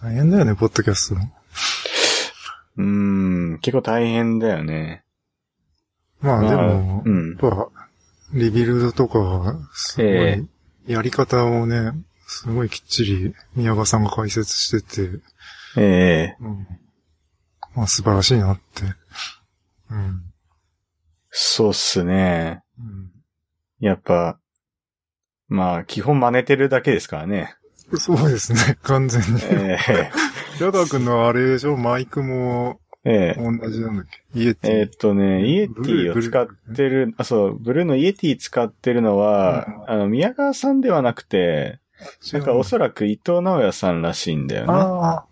大変だよね、ポッドキャストも。うーん、結構大変だよね。まあでも、うん。やっぱ、リビルドとかは、すごえい、やり方をね、すごいきっちり宮川さんが解説してて、ええうん、まあ素晴らしいなって。うん。そうっすね。うんやっぱ、まあ、基本真似てるだけですからね。そうですね、完全に。ええ。ジャガー君のあれでしょ、マイクもええ。同じなんだっけ？ Yeti。えーっとね、 Yeti を使ってる、あ、そう、ブルーの Yeti 使ってるのは、うん。あの、宮川さんではなくて、なんかおそらく伊藤直也さんらしいんだよね。ああ、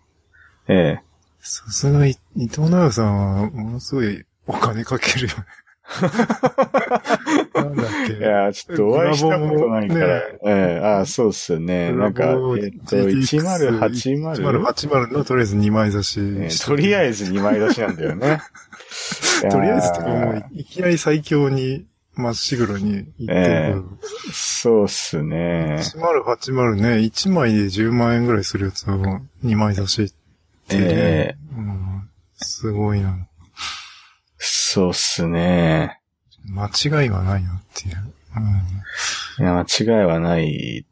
ええ。さすがに伊藤直也さんは、ものすごいお金かけるよね。なんだっけ？いや、ちょっとお会いしたことないから。ねええあそうっすよね。なんか、えーっと、1080? 1080のとりあえず2枚差し。ええとりあえず2枚出しなんだよね。とりあえずとかもういきなり最強にまっしぐらに行ってるえそうっすね。1080ね、1枚で10万円ぐらいするやつを2枚差しってね、ええうん、すごいな。そうっすね。間違いがないなっていう。いや、間違いはない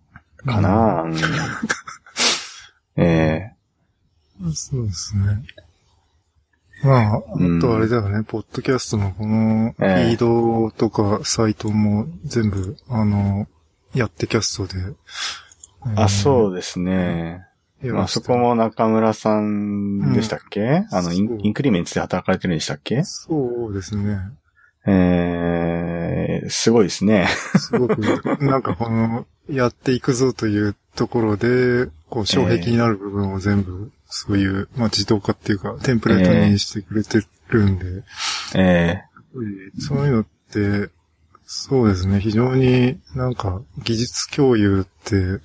かな。うん えうん、そうですね。まあ、うんあとあれだよね、ポッドキャストのこの、フええィードとかサイトも全部、あの、やってキャストで。えあ、そうう。ですね。やまあ、そこも中村さんでしたっけ、あのインインクリメンツで働かれてるんでしたっけ？そうですね。えー、すごいですね。すごく、なんかこの、やっていくぞというところで、こう、障壁になる部分を全部、そういう、まあ自動化っていうか、テンプレートにしてくれてるんで、えそういうのって、そうですね、非常になんか技術共有って、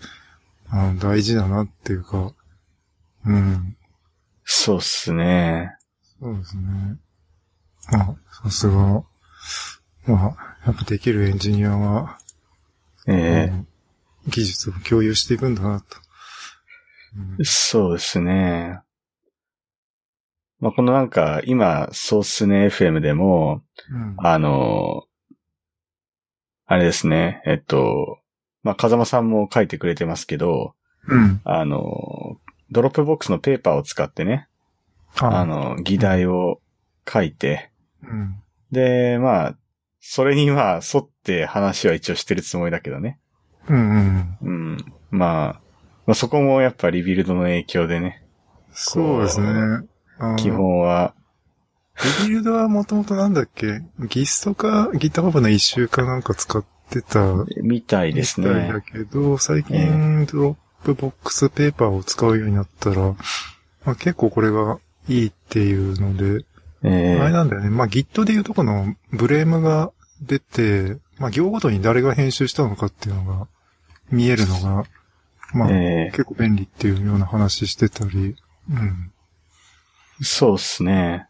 あの大事だなっていうか、うん、ー、そうっすね。そうですね。まあ、さすが、まあ、やっぱできるエンジニアは、えうん技術を共有していくんだなと。うんー、そうですね。まあ、このなんか、今、そうっすね FM でも、うんあの、あれですね、えっと、まあ、風間さんも書いてくれてますけど、うん。あの、 Dropbox の Paper を使ってね、あの、議題を書いて、うん。で、まあ、それにまあ、沿って話は一応してるつもりだけどね。うんうん。うん。まあ、まあ、そこもやっぱ Rebuild の影響でね、そうですね。基本は、 Rebuild はもともとなんだっけ？ Gist か GitHub の issue かなんか使ってたみたいですねみたいだ。けど、最近 Dropbox Paper を使うようになったら、まあ、結構これがいいっていうので、えあれーなんだよね。まあ、Git でいうとこの blame が出て、まあ、行ごとに誰が編集したのかっていうのが見えるのが、まあ、え結構便利っていうような話してたり、うん。ーそうっすね。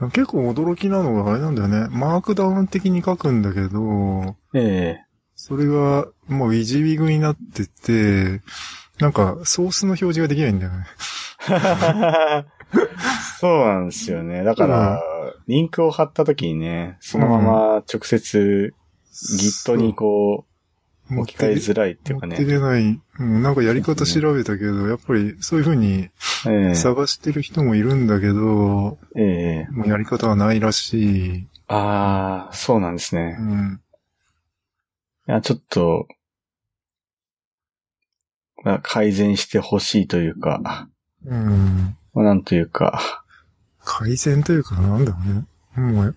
結構驚きなのがあれなんだよね。 Markdown 的に書くんだけど、えそれがもうウィジウィグになってて、なんかソースの表示ができないんだよね。ー そうなんですよね。だから、リンクを貼った時にね、そのまま直接 Git にこう、置き換えづらいっていうか持ってね。出ない。うん、なんかやり方調べたけど、やっぱりそういう風にええ探してる人もいるんだけど、ええもうやり方はないらしい。ああ、そうなんですねう。ん。いや、ちょっと、まあ改善してほしいというか、うん。まあなんというか、改善というかなんだろうね。もう、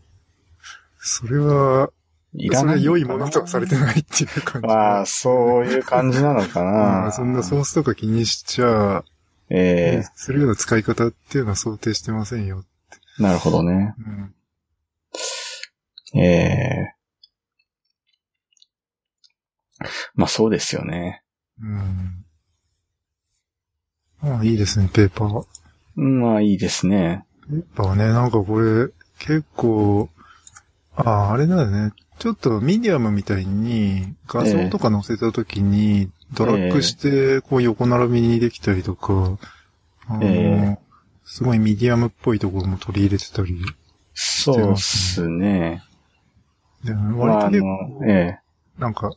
それは、いらない。それは良いものとはされてないっていう感じ。まあ、そういう感じなのかうんな。そんなソースとか気にしちゃ、えするような使い方っていうのは想定してませんよ。えなるほどね。うん。ええまあそうですよね。うん。まあいいですね、ペーパー。うんまあいいですね。ペーパーね、なんかこれ、結構、ああ、あれだよね。ちょっとミディアムみたいに画像とか載せた時にドラッグしてこう横並びにできたりとか、あのえすごいミディアムっぽいところも取り入れてたり。そうっすね。でまあ、割と結構、、えなんか、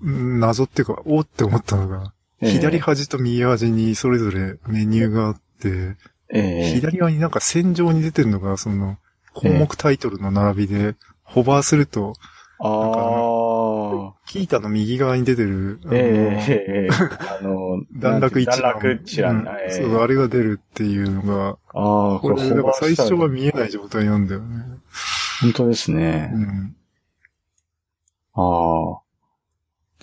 うん謎っていうか、おーって思ったのが、左端と右端にそれぞれメニューがあって、ええ。左側になんか線上に出てるのが、その、項目タイトルの並びで、ホバーすると、ああ、キータの右側に出てる、ええええあの、段落一段覧。落一覧、うんええそう、あれが出るっていうのが、ああ、これ、なんか最初はは見えない状態なんだよね。本当ですねう。ん。ああ。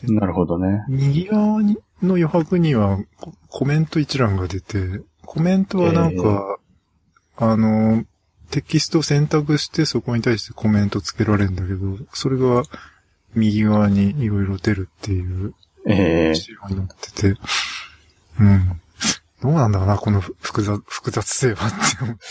なるほどね。右側にの余白にはココメント一覧が出て、コメントはなんか、あの、テキストを選択してそこに対してコメントつけられるんだけど、それが右側にいろいろ出るっていうええ仕様になってて、うん。どうなんだろうな、この複雑、複雑性はって思って。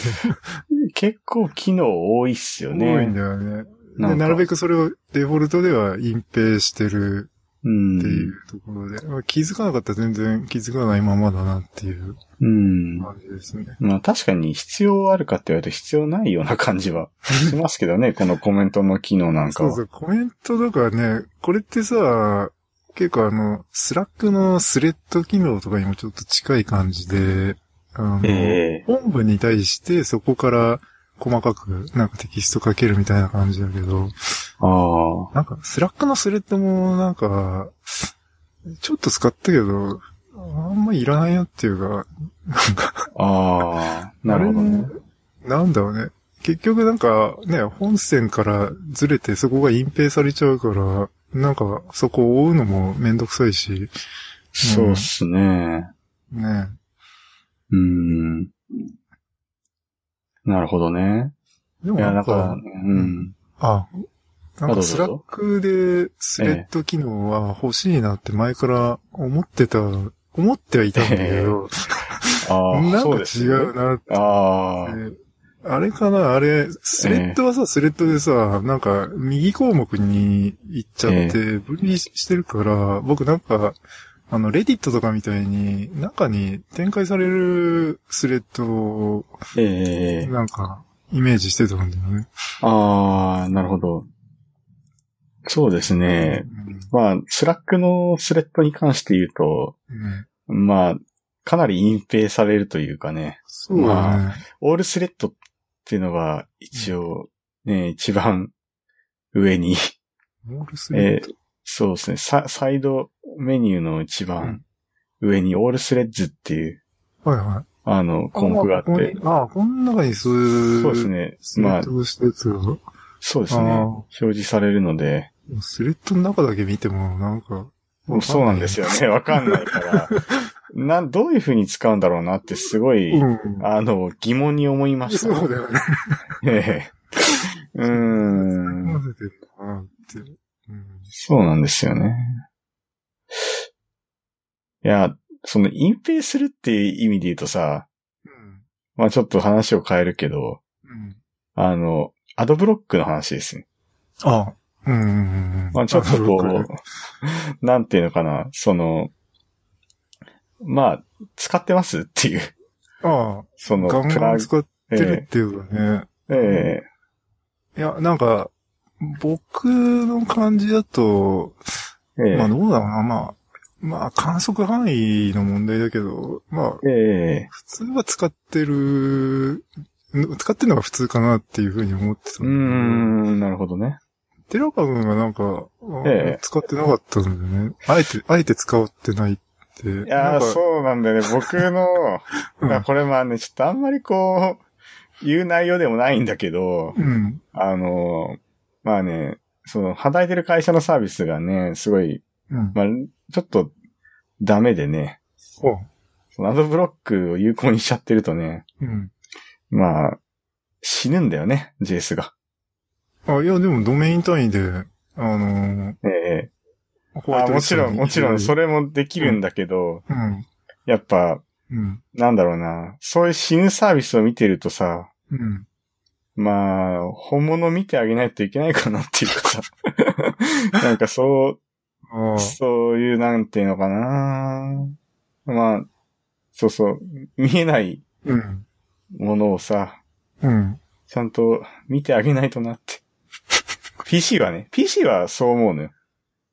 結構機能多いっすよね。多いんだよね。でなるべくそれをデフォルトでは隠蔽してるうん。っていうところで、まあ気づかなかったら全然気づかないままだなっていううん。感じですね。まあ確かに必要あるかって言われると必要ないような感じは しますけどね、このコメントの機能なんかは。そうそう、コメントとかね、これってさ、結構あの、 Slack のスレッド機能とかにもちょっと近い感じで、あの、ええ本文に対してそこから細かくなんかテキスト書けるみたいな感じだけど、ああ。なんか Slack のスレッドもなんか、ちょっと使ったけど、あんまいらないなっていうか、なんか、ああ。なるほどね。なんだろうね。結局なんかね、本線からずれてそこが隠蔽されちゃうから、なんかそこを追うのもめんどくさいし、そうっすね。ね。うん。なるほどね。でもなんか、、うん。あ、なんかスラックでスレッド機能は欲しいなって前から思ってた、思ってはいたんだけど、なんか違うなってああ。あれかなあれ、スレッドはさ、スレッドでさ、なんか、右項目に行っちゃって、分離してるから、僕なんか、あの、 Reddit とかみたいに、中に展開されるスレッドを、ええなんか、イメージしてたんだよね。ああ、なるほど。そうですね。まあ、 Slack のスレッドに関して言うと、うんうんまあ、かなり隠蔽されるというかね、そうだね。 All Threads っていうのが一応ね、一番上に、モールスレッド。そうですね、ササイドメニューの一番上にオールスレッズっていう、はいはい。あの、項目があって、あ、この中にそういう、そうですね。まあそうですね。表示されるので、スレッドの中だけ見ても、なんか、そうなんですよね。わかんないから、なん、どういう風に使うんだろうなってすごい、うん。あの、疑問に思いました。そうだよね。ええ。うん。そうなんですよね。いや、その隠蔽するっていう意味で言うとさ、うん。まあちょっと話を変えるけど、うん。あの、アドブロックの話ですね。あ、うんうんうん。まあちょっとこう、なんていうのかな、その、まあ、使ってますっていう、ああ、その、ガンガン使ってるっていうかね。ええいや、なんか、僕の感じだと、ええまあどうだろうな、まあ、まあ観測範囲の問題だけど、まあ、ええ普通は使ってる、使ってるのが普通かなっていうふうに思ってたうーんなるほどね。寺川君がなんか、あええ使ってなかったんだよね。あえて、あえて使ってないって。いやそうなんだよね。僕の、うんまあこれまあね、ちょっとあんまりこう、言う内容でもないんだけど、うん。あの、まあね、その、働いてる会社のサービスがね、すごい、うん。まあ、ちょっと、ダメでね、ほそのアドブロックを有効にしちゃってるとね、う。うん。まあ、死ぬんだよね、JS が。あ、いや、でもドメイン単位で、あのええー、あもちろん、もちろん、それ。れもできるんだけど、うん。やっぱ、うん。なんだろうな、そういう死ぬサービスを見てるとさ、うん。まあ、本物見てあげないといけないかなっていうかさ、なんかそう。そういう、なんていうのかなまあ、そうそう、見えないうん。ものをさ、うん。ちゃんと見てあげないとなって。PC はね、PC はそう思うのよ。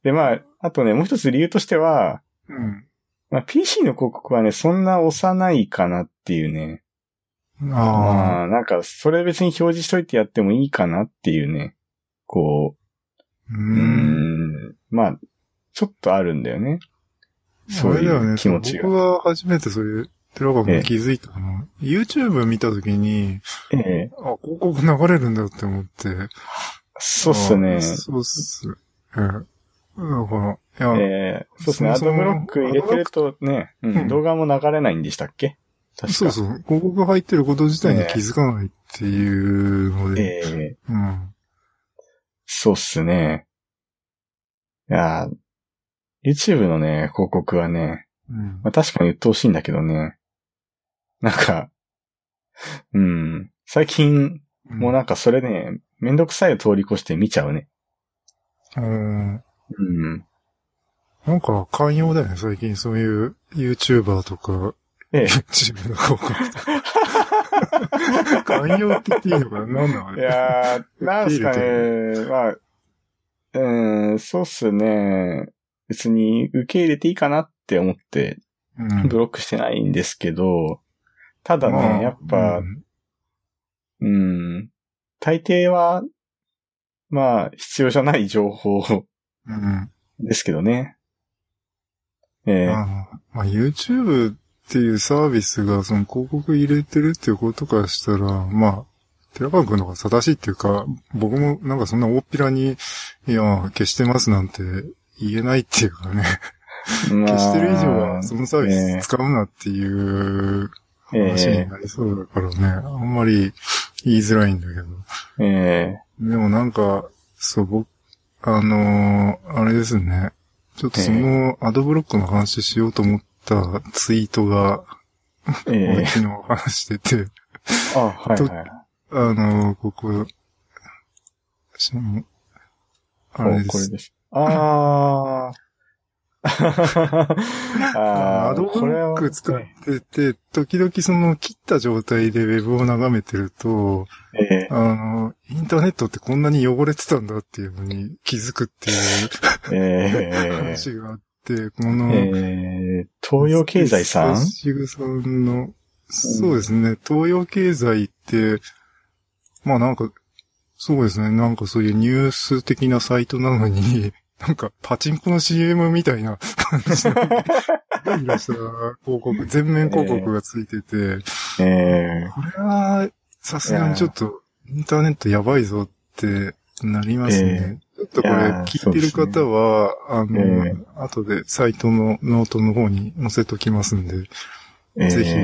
で、まあ、あとね、もう一つ理由としては、うん。まあ、PC の広告はね、そんな幼いかなっていうね。あまあ、なんか、それ別に表示しといてやってもいいかなっていうね。こあ。うう、ん、まあ、ちょっとあるんだよね。そういうあれだよね気持ちが。僕が初めてそういう、寺川君気づいたの、YouTube 見たときに、ええ、あ、広告流れるんだって思って。そうっすねあ。そうっす。ええ。だから、いや、ええそうっすね。アドブロック入れてるとね、うんうん動画も流れないんでしたっけ？確かそうそう。広告入ってること自体に気づかないっていうので。ええうん。そうっすね。いやー、YouTube のね、広告はね、うんまあ、確かに鬱陶しいんだけどね。なんか、うん。最近、もうなんかそれね、めんどくさいを通り越して見ちゃうね。うん。うん。なんか寛容だよね、最近そういう YouTuber とか、ええ。YouTube の広告とか。寛容って言っていいのかな？なんだろういね。やー、なんすかね、まあ、うん、そうっすね。別に受け入れていいかなって思ってうんブロックしてないんですけど、ただまあね、やっぱう、んうん、大抵は、まあ、必要じゃない情報うん。ですけどね。ええまあ、まあ、YouTube っていうサービスがその広告入れてるっていうことからしたら、まあ、寺川君の方が正しいっていうか、僕もなんかそんな大っぴらに、いや、消してますなんて言えないっていうかね、まあ消してる以上はそのサービス使うなっていう話えになりそうだからね、あんまり言いづらいんだけど。ええ。でもなんか、そう、僕、あのーあれですね。ちょっとそのアドブロックの話しようと思ったツイートが、ええ俺昨日話してて、あ、はいはい。あのーここ、しあれです。これです。ああ。あ アドブロック使ってて、時々その切った状態でウェブを眺めてると、ええあの、インターネットってこんなに汚れてたんだっていうのに気づくっていうええ話があって、この、ええ東洋経済さん？しぐさんの、そうですね、東洋経済って、まあなんか、そうですね、なんかそういうニュース的なサイトなのに、なんかパチンコの CM みたいな感じの、した広告、全面広告がついてて、ええこれは、さすがにちょっと、インターネットやばいぞってなりますね。ちょっとこれ聞いてる方は、あの、え後でサイトのノートの方に載せときますんで、ええ。ぜひ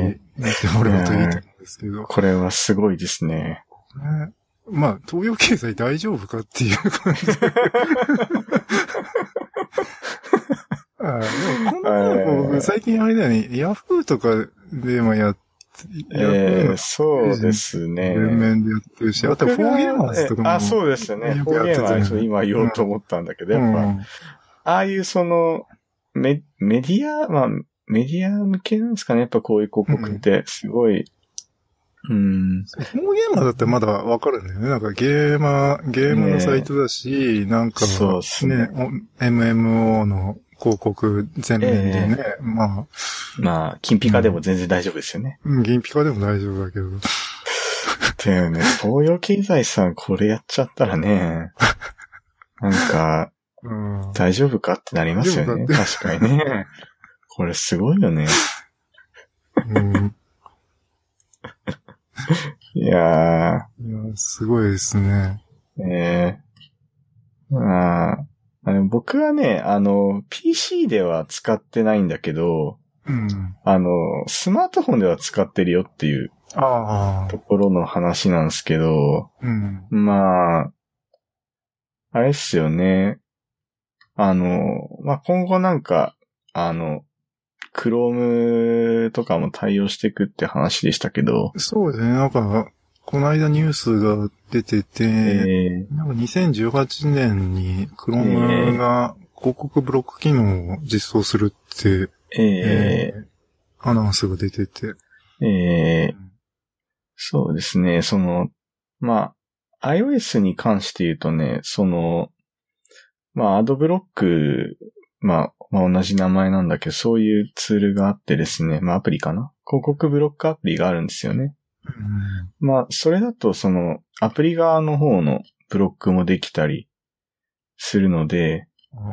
見てもらうといいと思うんですけど。これはすごいですね。ね。まあ、東洋経済大丈夫かっていう感じ。あでもこんなの最近あれだよね、ヤフーとかでもやっええーのそうですね。全面でやってるし、あとフォーゲーマーズとかも。あ、そうですね。よフォーゲーマーズ今言おうと思ったんだけど、やっぱ、うんああいうその、メ、メディア、まあ、メディア向けなんですかね、やっぱこういう広告って、すごい、うん、フォーゲーマーだってまだわかるんだよね。なんかゲーマー、ゲームのサイトだし、なんか、そうっすねお MMO の広告全面でね、まあ、まあ、金ピカでも全然大丈夫ですよね。うん銀ピカでも大丈夫だけど。だよね、東洋経済さんこれやっちゃったらね、なんか、うん。大丈夫かってなりますよね。確かにね。これすごいよね。うん いやいや、すごいですね。ー、えー、まあ、僕はね、あの、PC では使ってないんだけど、うん。あの、スマートフォンでは使ってるよっていうと。ころの話なんですけど、うん。まあ、あれっすよね。あの、まあ、今後なんか、あの、Chrome とかも対応していくって話でしたけど、そうですね。なんか、この間ニュースが出てて、えなんか2018年に Chrome が広告ブロック機能を実装するって、ー、え。えーアナウンスが出てて。ええ。そうですね、その、まあ、iOS に関して言うとね、その、まあ、アドブロック、まあ、まあ同じ名前なんだけど、そういうツールがあってですね、まあアプリかな？広告ブロックアプリがあるんですよね。うん。まあ、それだとその、アプリ側の方のブロックもできたりするので、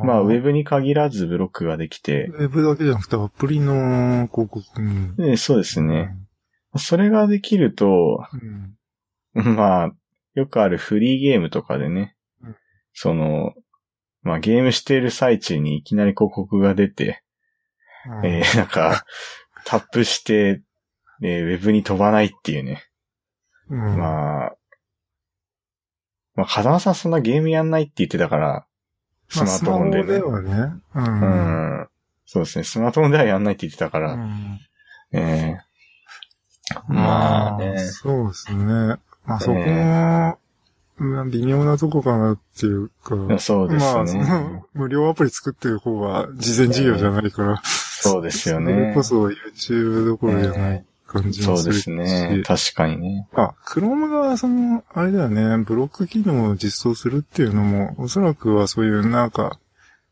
まあ、ウェブに限らずブロックができて、ウェブだけじゃなくてアプリの広告。うん。でそうですね。それができると、うん。まあ、よくあるフリーゲームとかでね、うんその、まあゲームしている最中にいきなり広告が出て、うんえーなんか、タップして、えーウェブに飛ばないっていうね。うん、まあ、まあ、風間さんそんなゲームやんないって言ってたから、スマートフォンでね。まあスマホではね。う。うんん。そうですね。スマートフォンではやんないって言ってたから、うんええまあね。そうですね。まあそこも、微妙なとこかなっていうか。そうですねまあ、その、無料アプリ作ってる方は事前事業じゃないから。そうですよねそれこそ YouTube どころじゃない感じもするし。そうですね。確かにね。あ、Chrome がその、あれだよね、ブロック機能を実装するっていうのも、おそらくはそういうなんか、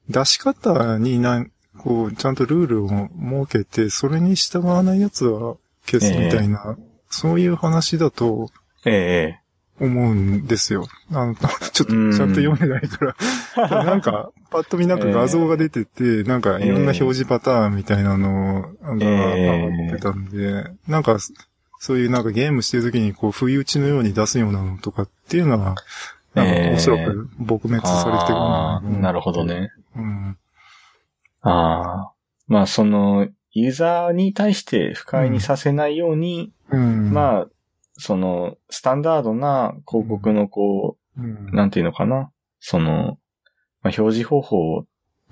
出し方になん、こう、ちゃんとルールを設けて、それに従わないやつは消すみたいな、そういう話だとええ思うんですよ。あの、ちょっとちゃんと読めないから、なんか、パッと見なんか画像が出てて、なんかいろんな表示パターンみたいなのがえ上がってたんで、なんか、そういうなんかゲームしてる時にこう、不意打ちのように出すようなのとかっていうのは、なんええかおそらく撲滅されてるあーなるほど。ね。うん。ああ。まあ、その、ユーザーに対して不快にさせないように、うん。あ、まあ、その、スタンダードな広告のこうんう、なんていうのかな？その、まあ、表示方法を、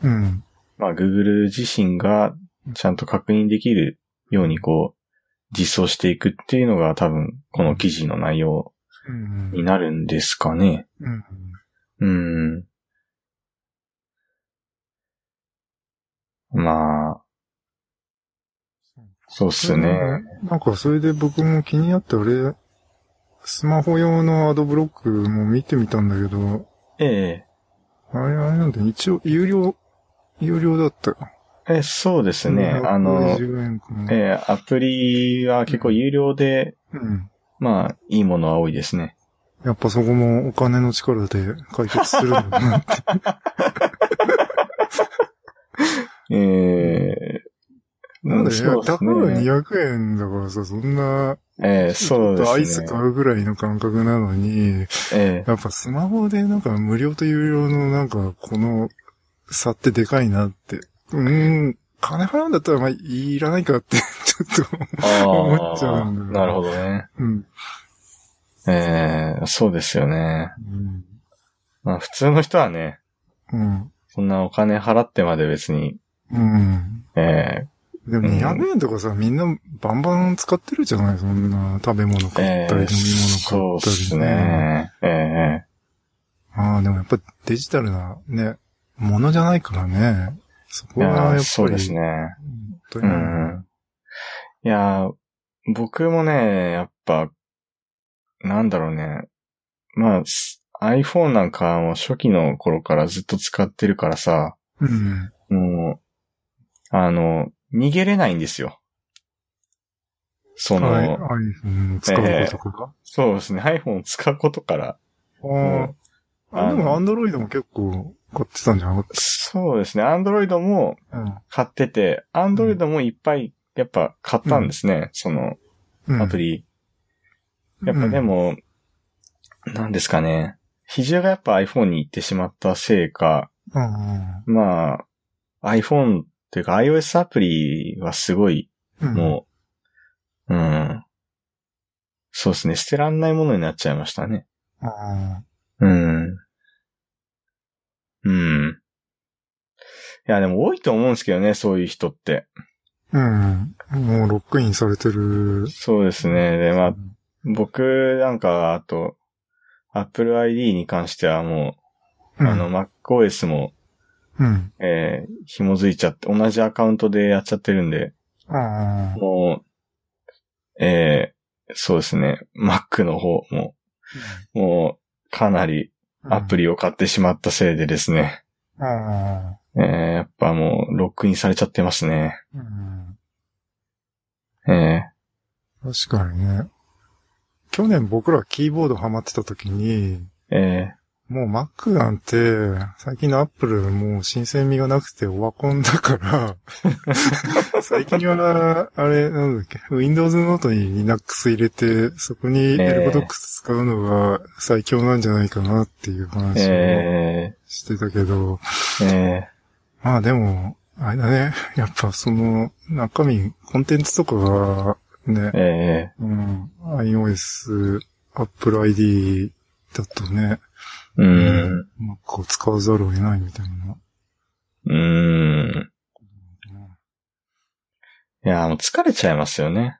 うん。まあ、Google 自身がちゃんと確認できるようにこう、実装していくっていうのが多分、この記事の内容うん。になるんですかね。うん。うん。まあ、そうっすね。なんかそれで僕も気になって、俺、スマホ用のアドブロックも見てみたんだけど、ええあれあれなんだ、一応、有料、有料だったよ。え、そうですね。あの、110円かなええアプリは結構有料で、うん。まあ、いいものは多いですね。やっぱそこもお金の力で解決するんだなって。ええなんだよ、そうですたかがね。200円だからさ、そんな、ええそうちょっとアイですね。ス買うぐらいの感覚なのに、ええやっぱスマホでなんか無料と有料のなんかこの差ってでかいなって。うーん、金払うんだったらまあいらないかって、ちょっと、あ思っちゃうんだなるほどね。うん。ええそうですよね。まあ、普通の人はね、うん。そんなお金払ってまで別に、うん。えでもうん200円とかさ、みんなバンバン使ってるじゃない？そんな食べ物え買ったり、え飲み物買ったり。そうっす。ね。ええああ、でもやっぱデジタルなね、ものじゃないからね。そこいがやっぱり。やそうですね。うに。ん。いや、僕もね、やっぱ、なんだろうね。まあ、す iPhone なんかも初期の頃からずっと使ってるからさ、うん。もう、あの、逃げれないんですよ。その、はい、iPhone を使うことか。そうですね、iPhone を使うことから、あもあ。あ、でもあ Android も結構買ってたんじゃなかっそうですね、Android もた買ってて、Android もいっぱいやっぱ買ったんですね、そのうん。アプリ。やっぱでも、なんですかね、比重がやっぱ iPhone に行ってしまったせいか、うん、まあ、iPhone っていうか iOS アプリはすごい、うん。もう、うん。そうですね、捨てらんないものになっちゃいましたね。あうん。うん。いや、でも多いと思うんですけどね、そういう人って。あ。うん。もうロックインされてる。そうですね。で、まあ、僕なんか、あと、Apple ID に関してはもう、うん、あの、MacOS も、うん。えー、紐づいちゃって、同じアカウントでやっちゃってるんで、ああ。もう、えー、そうですね、Mac の方も、もう、かなりアプリ。リを買ってしまったせいでですね、ああ。えー、やっぱもう、ロックインされちゃってますね。うんえ確かにね。去年僕らキーボードハマってた時に、ー、えもう Mac なんて、最近の Apple もう新鮮味がなくてオワコンだから、最近は、あれ、なんだっけ、Windows ノートに Linux 入れて、そこに ErgoDox 使うのが最強なんじゃないかなっていうー、話をえしてたけど、ー、え。まあでも、あれだね、やっぱその中身、コンテンツとかがねー、、え。うん、iOS、Apple ID だとね、ー、うーん、Mac を使わざるを得ないみたいな。うーん。いや、もう疲れちゃいますよね。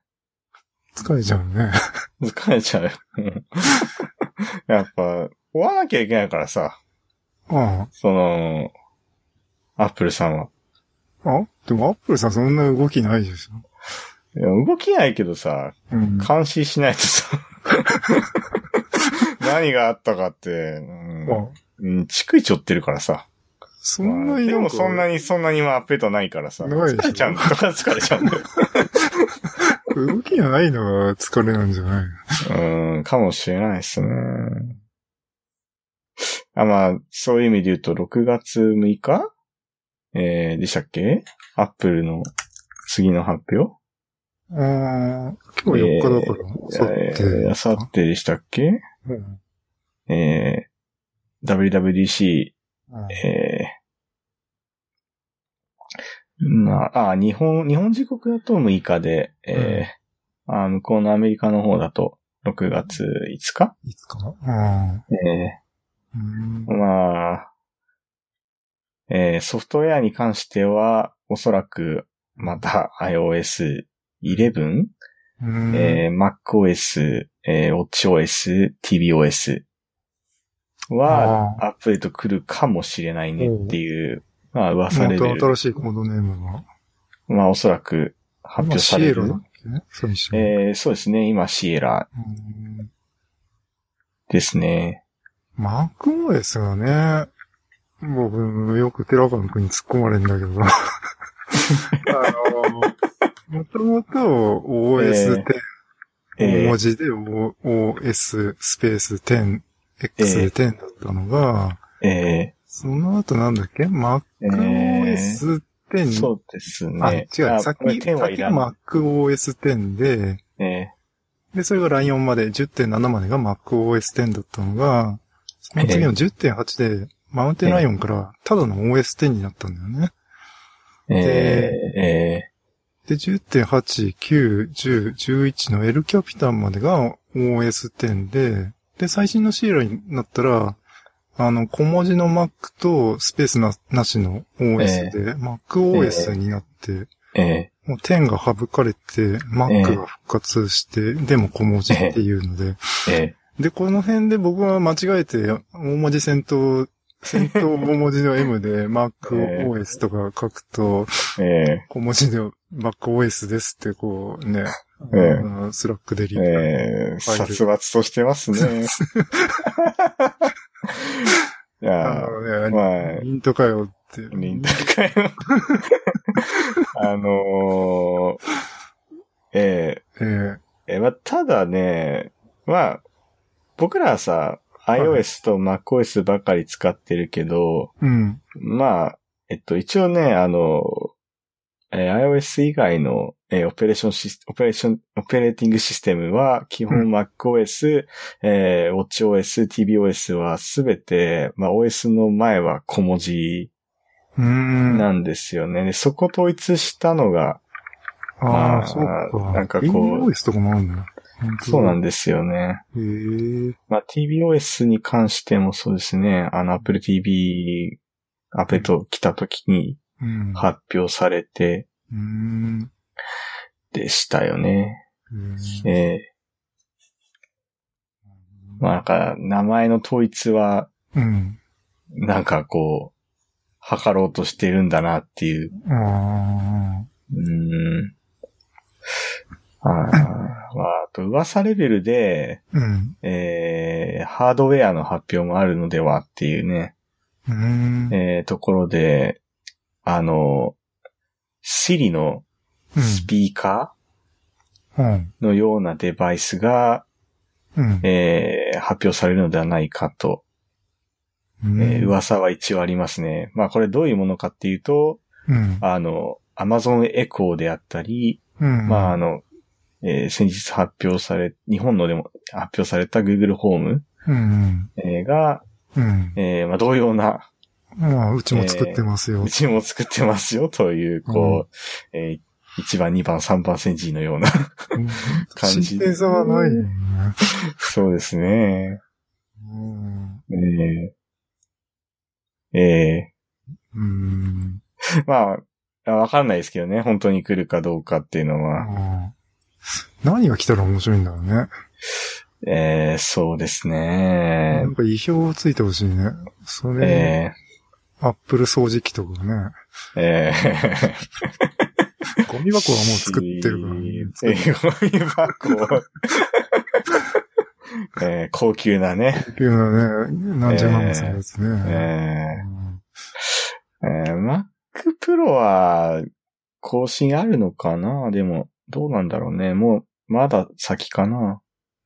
疲れちゃうね。疲れちゃう。やっぱ、追わなきゃいけないからさ、あその、アップルさんは。あ？あでも Apple さんそんな動きないでしょ。いや動きないけどさ、うん。監視しないとさ、何があったかって、ううん、逐一追ってるからさ。そんなにでもそんなに、そんなにはアップデートないからさ。ないでしょ疲れちゃうんだ。だから疲れちゃうんだよ。動きがないのが疲れなんじゃないうん、かもしれないですね。あ、まあ、そういう意味で言うと、6月6日？えー、でしたっけ？アップルの次の発表？ああ、今日4日だから。えー、あさってでしたっけ？うんえー、WWDC、うん。えー、まあ、あ、日本、日本時刻だと6日で、えーあ向こうのアメリカの方だと6月5日？いつかなえうん。ー、まあ、えー、ソフトウェアに関しては、おそらく、また iOS 11、うん。えー、MacOS、えー、WatchOS、tvOS は、あアップデート来るかもしれないねっていう、まあ噂レベまたル。新しいコードネームが。まあおそらく発表される。今シエラだっけね最初。えー、そうですね。今シエラうんですね。MacOS がね、僕、よく寺川君に突っ込まれるんだけど、あの、もともと OS10、えー大文字で OS スペース10、X で10だったのが、えその後なんだっけ ?MacOS ー、10。そうですあ、ね。違う、あ先、これ10はい先らない。MacOS 10で、えで、それがライオンまで、10.7までが MacOS 10だったのが、その次の10.8で、マウンテンライオンから、ただの OS 10になったんだよね。ー、えで、10.8、9、10、11の L キャピタンまでが OS 10で、で、最新のシーラになったら、あの、小文字の Mac とスペースななしの OS で、MacOS になって、ー、え。もう10が省かれて、Mac が復活して、でも小文字っていうので、ー、え。で、この辺で僕は間違えて、大文字先頭、先頭大文字の M で MacOS とか書くと、小文字で MacOS ですってこうね、ええ Slack でリー、プえー、ファイル殺伐としてますね。いやあね、まあ、 lint かよって。 linter かよ。あのー、えええーえまあ、ただね、まあ、僕らはさ、iOS と MacOS ばかり使ってるけど、うん。まあ、えっと、一応ね、あの、えー iOS 以外の、えーオペレーションシス、オペレーション、オペレーティングシステムは、基本うん MacOS、えー WatchOS、tvOS はすべて、まあ OS の前は小文字うーん。なんですよね。でそこ統一したのが、ああ、まあそうか。なんかこう TVOS とかもあるんだ。でそうなんですよね。す。へえ。まあ tvOS に関してもそうですね、あの Apple TV アップデート来た時にうん。発表されてうーん。でしたよね。へえええまあなんか、名前の統一は、うん。なんかこう、測ろうとしてるんだなっていう。うーん。あーまあ、あと噂レベルで、うん。えー、ハードウェアの発表もあるのではっていうね、うーん。えー、ところで、あの、Siri のスピーカうん。ーのようなデバイスが、うん。えー、発表されるのではないかと、うん。えー噂は一応ありますね。まあこれどういうものかっていうと、うん。あの、Amazon Echo であったり、うん。まああの、えー先日発表され、日本のでも発表された Google ホーム、うん。えーが、うん。えーまあ同様な、まあ、うちも作ってますよう。ちも作ってますよという、こう、えー1番、2番、3番センチのような感じ新鮮さはないよね。そうですね。うん。えー、えうん。ーまあ、わかんないですけどね。本当に来るかどうかっていうのは。うん何が来たら面白いんだろうね。えー、そうですなねん。か意表をついてほしいね。それ、えアップル掃除機とかね。ー、えー、ゴミ箱はもう作ってるからね。えー、ゴミ箱。えー、高級なね。っていうのはね、何十万もするやつね。えうんー、えー、Mac Pro は更新あるのかな？でも、どうなんだろうね。もう、まだ先かな。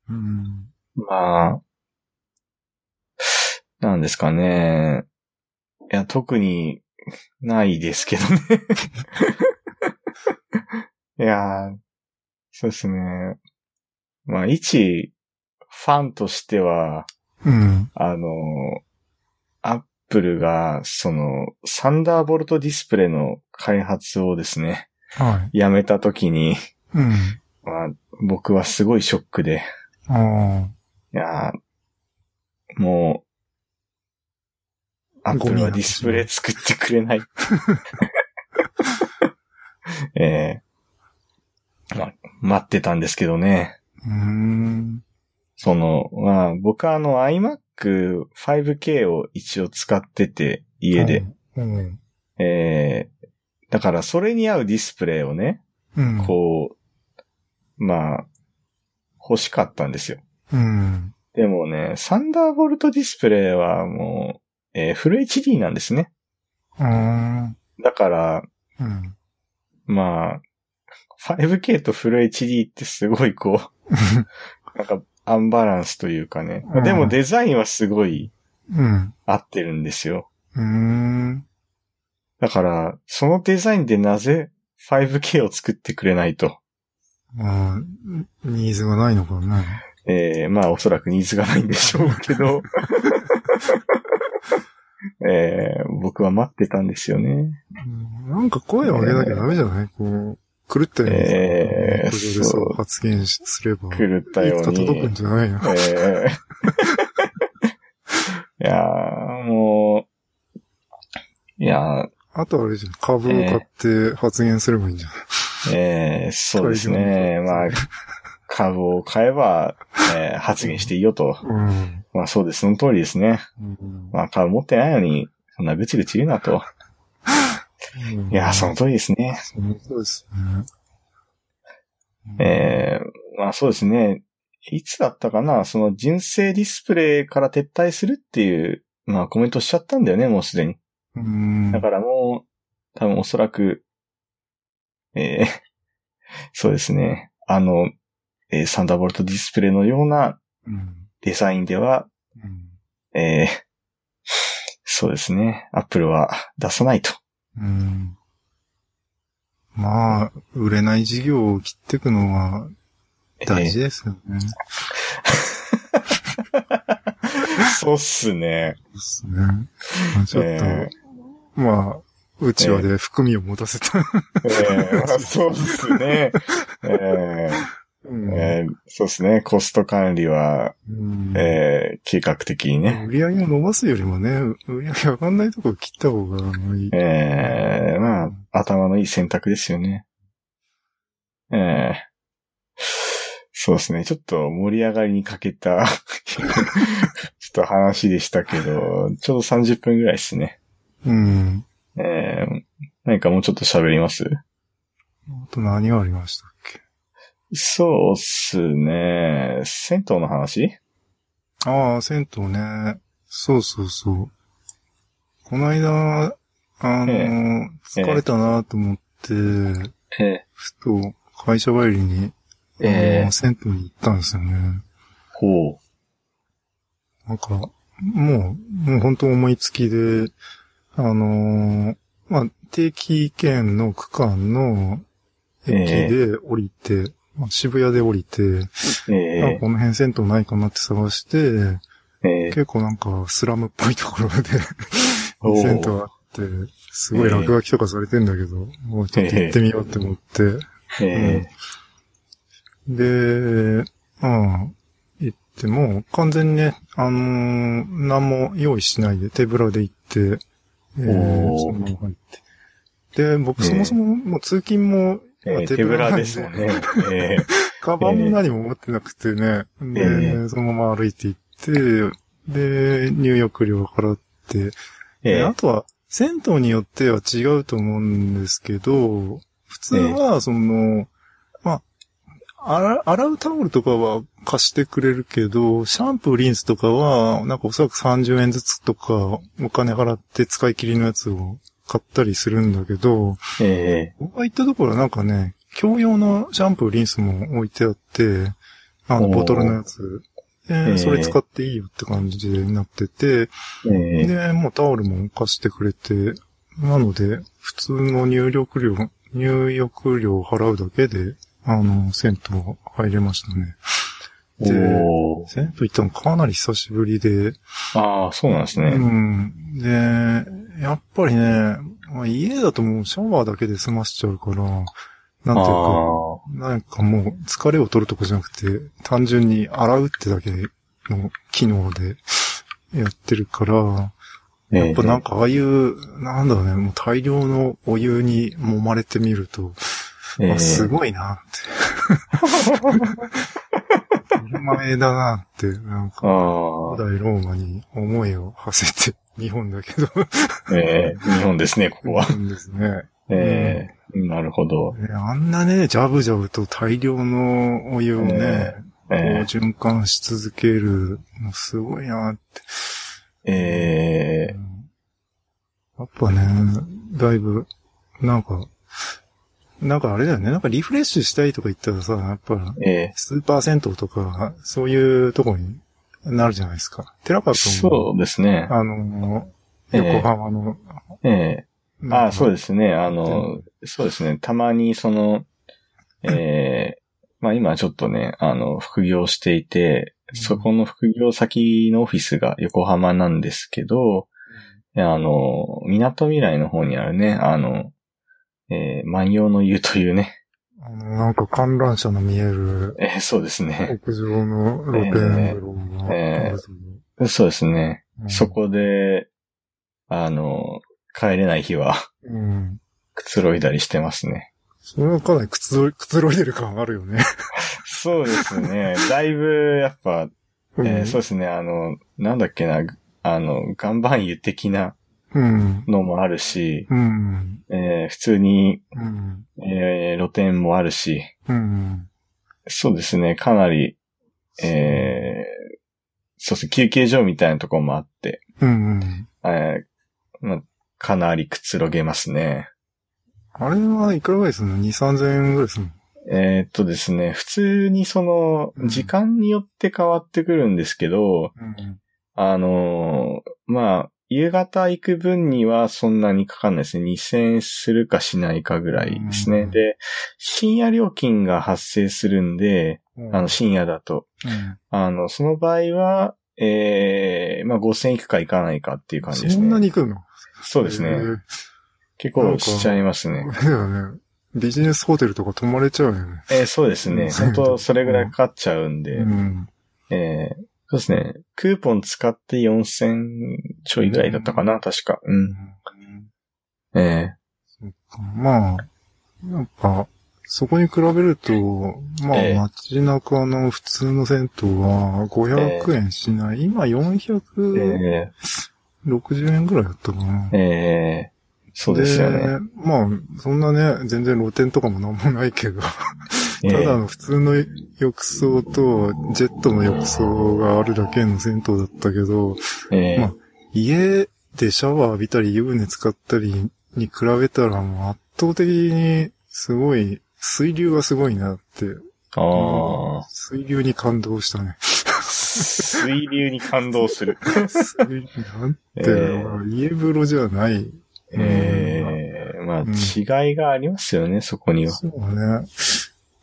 うん。まあ、なんですかね。いや、特にないですけどね。いやー、そうですね。まあ、一ファンとしては、うん。あの、アップルが、その、サンダーボルトディスプレイの開発をですね、はやめたときに、い。うん。まあ、僕はすごいショックで、ああ。いやーもう、アップルはディスプレイ作ってくれない。ええまあ、待ってたんですけどね。うーん。その、まあ、僕はあの iMac 5K を一応使ってて、家で。うん。ええだからそれに合うディスプレイをね、うん。こう、まあ、欲しかったんですよ。うん。でもね、サンダーボルトディスプレイはもう、えーフル HD なんですね。あだから、あ。うん。まあ、5K とフル HD ってすごいこう、なんかアンバランスというかね。うんでもデザインはすごいうん。合ってるんですよ。うーん。だから、そのデザインでなぜ 5K を作ってくれないと。まあ、ニーズがないのかね。えー、まあおそらくニーズがないんでしょうけど、えー、僕は待ってたんですよね。うんなんか声を上げなきゃダメじゃない？こう、狂ったようにさ、えーネット上でそうそう発言しすれば、狂ったように。届くんじゃないの？えー いやー、もう、いやー、あとあれじゃん、株を買って発言すればいいんじゃない、えーそうですね。まあ、株を買えば、えー発言していいよと。うん。まあそうです。その通りですね。うんまあ株持ってないのに、そんなぐちぐち言うなと。うんいやー、その通りですね。そうですね。えーまあそうですね。いつだったかな？その純正ディスプレイから撤退するっていう、まあコメントしちゃったんだよね、もうすでに。うん。だからもう、多分おそらく、えー そうですね。あの、えーサンダーボルトディスプレイのようなうん。デザインでは、うん。えーそうですね。アップルは出さないと。うん。まあ、売れない事業を切っていくのは大事ですよね。そうっすね。ですね。まあちょっと、えまあ、うちわで含みを持たせた。えーまあそうっすね。えうんーえーそうっすね。コスト管理は、うんえー計画的にね。売り上げを伸ばすよりもね、売り上げ上がんないところ切った方がいい。えーまあ、頭のいい選択ですよね。えーそうですね。ちょっと盛り上がりに欠けた、ちょっと話でしたけど、ちょうど30分ぐらいですね。うん。えー何かもうちょっと喋ります？あと何がありましたそうっすね。銭湯の話？ああ、銭湯ね。そうそうそう。この間、あの、え疲れたなと思って、えふと会社帰りに、あええの銭湯に行ったんですよね。ほう。なんか、もう、もう本当思いつきで、あのーまあ、定期券の区間の駅で降りて、まあ、渋谷で降りて、えあこの辺銭湯ないかなって探して、ええ。え結構なんかスラムっぽいところで銭湯あって、すごい落書きとかされてんだけど、もうちょっと行ってみようって思って、えで、うん、行っても、完全にね、あのー何も用意しないで手ぶらで行って、えー、そのまま入って。で、僕ええそもそももう通勤も、まあええ手ぶらで。すもんね。え カバンも何も持ってなくてね。で、えそのまま歩いて行って、で、入浴料払って、ええであとは、銭湯によっては違うと思うんですけど、普通は、その、まあ、洗洗うタオルとかは貸してくれるけど、シャンプー、リンスとかは、なんかおそらく30円ずつとか、お金払って使い切りのやつを買ったりするんだけど、え僕が行ったところはなんかね、共用のシャンプー、リンスも置いてあって、あの、ボトルのやつ。それ使っていいよって感じになってて、ええで、もうタオルも貸してくれて、なので、普通の入浴料、入浴料を払うだけで、あの、銭湯入れましたね。えでおー銭湯行ったのかなり久しぶりで、ああ、そうなんですうね。ん。で、やっぱりね、まあ、家だともうシャワーだけで済ましちゃうから、なんていうか、あなんかもう疲れを取るとこじゃなくて、単純に洗うってだけの機能でやってるから、あ。やっぱなんか、かああいう、なんだろうね、もう大量のお湯に揉まれてみると、ええあすごいなって。当前だなって、なんか、あ古代ローマに思いを馳せて、日本だけど、あ、ええ日本ですね、ここは。そうですね。ええなるほど。ねあんなね、ジャブジャブと大量のお湯をね、えこうえ循環し続けるのすごいなって。ええやっぱね、だいぶ、なんか、なんかあれだよね、なんかリフレッシュしたいとか言ったらさ、やっぱ、ええスーパー銭湯とか、そういうとこになるじゃないですか。寺川君も、そうですね。あの、ええ横浜の、ええああ、そうでですね。あの、そうですね。たまにその、ええまあ今ちょっとね、あの、副業していて、そこの副業先のオフィスが横浜なんですけど、あの、港未来の方にあるね、あの、えー万葉の湯というね、あの、なんか観覧車の見えるえーそうですね。屋上の露天風呂があるとそうですね。うんそこで、あの、帰れない日はうん。くつろいだりしてますね。それはかなりくつろい、くつろいでる感あるよね。そうですね。だいぶ、やっぱ、えーそうですね、あの、なんだっけな、あの、岩盤湯的なうん。のもあるし、うん。えー普通に、うん。えー露天もあるし、うん。そうですね、かなり、えーそうですね、休憩所みたいなところもあって、うん。うん。えーまあ、かなりくつろげますね。あれはいくらぐらいするの ?2、3000円ぐらいするの？えーっとですね、普通にそのう、ん時間によって変わってくるんですけど、うん。あのーまあ、夕方行く分にはそんなにかかんないですね。2000円するかしないかぐらいですね。うんで、深夜料金が発生するんで、あの、深夜だと。うんあの、その場合は、ええまあ、5000円いくかいかないかっていう感じですね。そんなに行くの？そうですね。へー結構しちゃいますね。だよね。ビジネスホテルとか泊まれちゃうよね。えーそうですね。うん本当それぐらいかかっちゃうんで。うん。えーそうですね。クーポン使って4000ちょいぐらいだったかな、確か。うん。えまあ、やっぱ、そこに比べると、まあ、ええ街中の普通の銭湯は500円しない。今ー460え円ぐらいだったかな。ーえーそうですよね。まあ、そんなね、全然露店とかもなんもないけど、ええただの普通の浴槽と、ジェットの浴槽があるだけの銭湯だったけど、ええまあ家でシャワー浴びたり湯船使ったりに比べたらもう圧倒的にすごい、水流がすごいなって、ああ。水流に感動したね。水流に感動する。なんていうの、家風呂じゃない。ええまあ、うん違いがありますよね、そこには。そうね。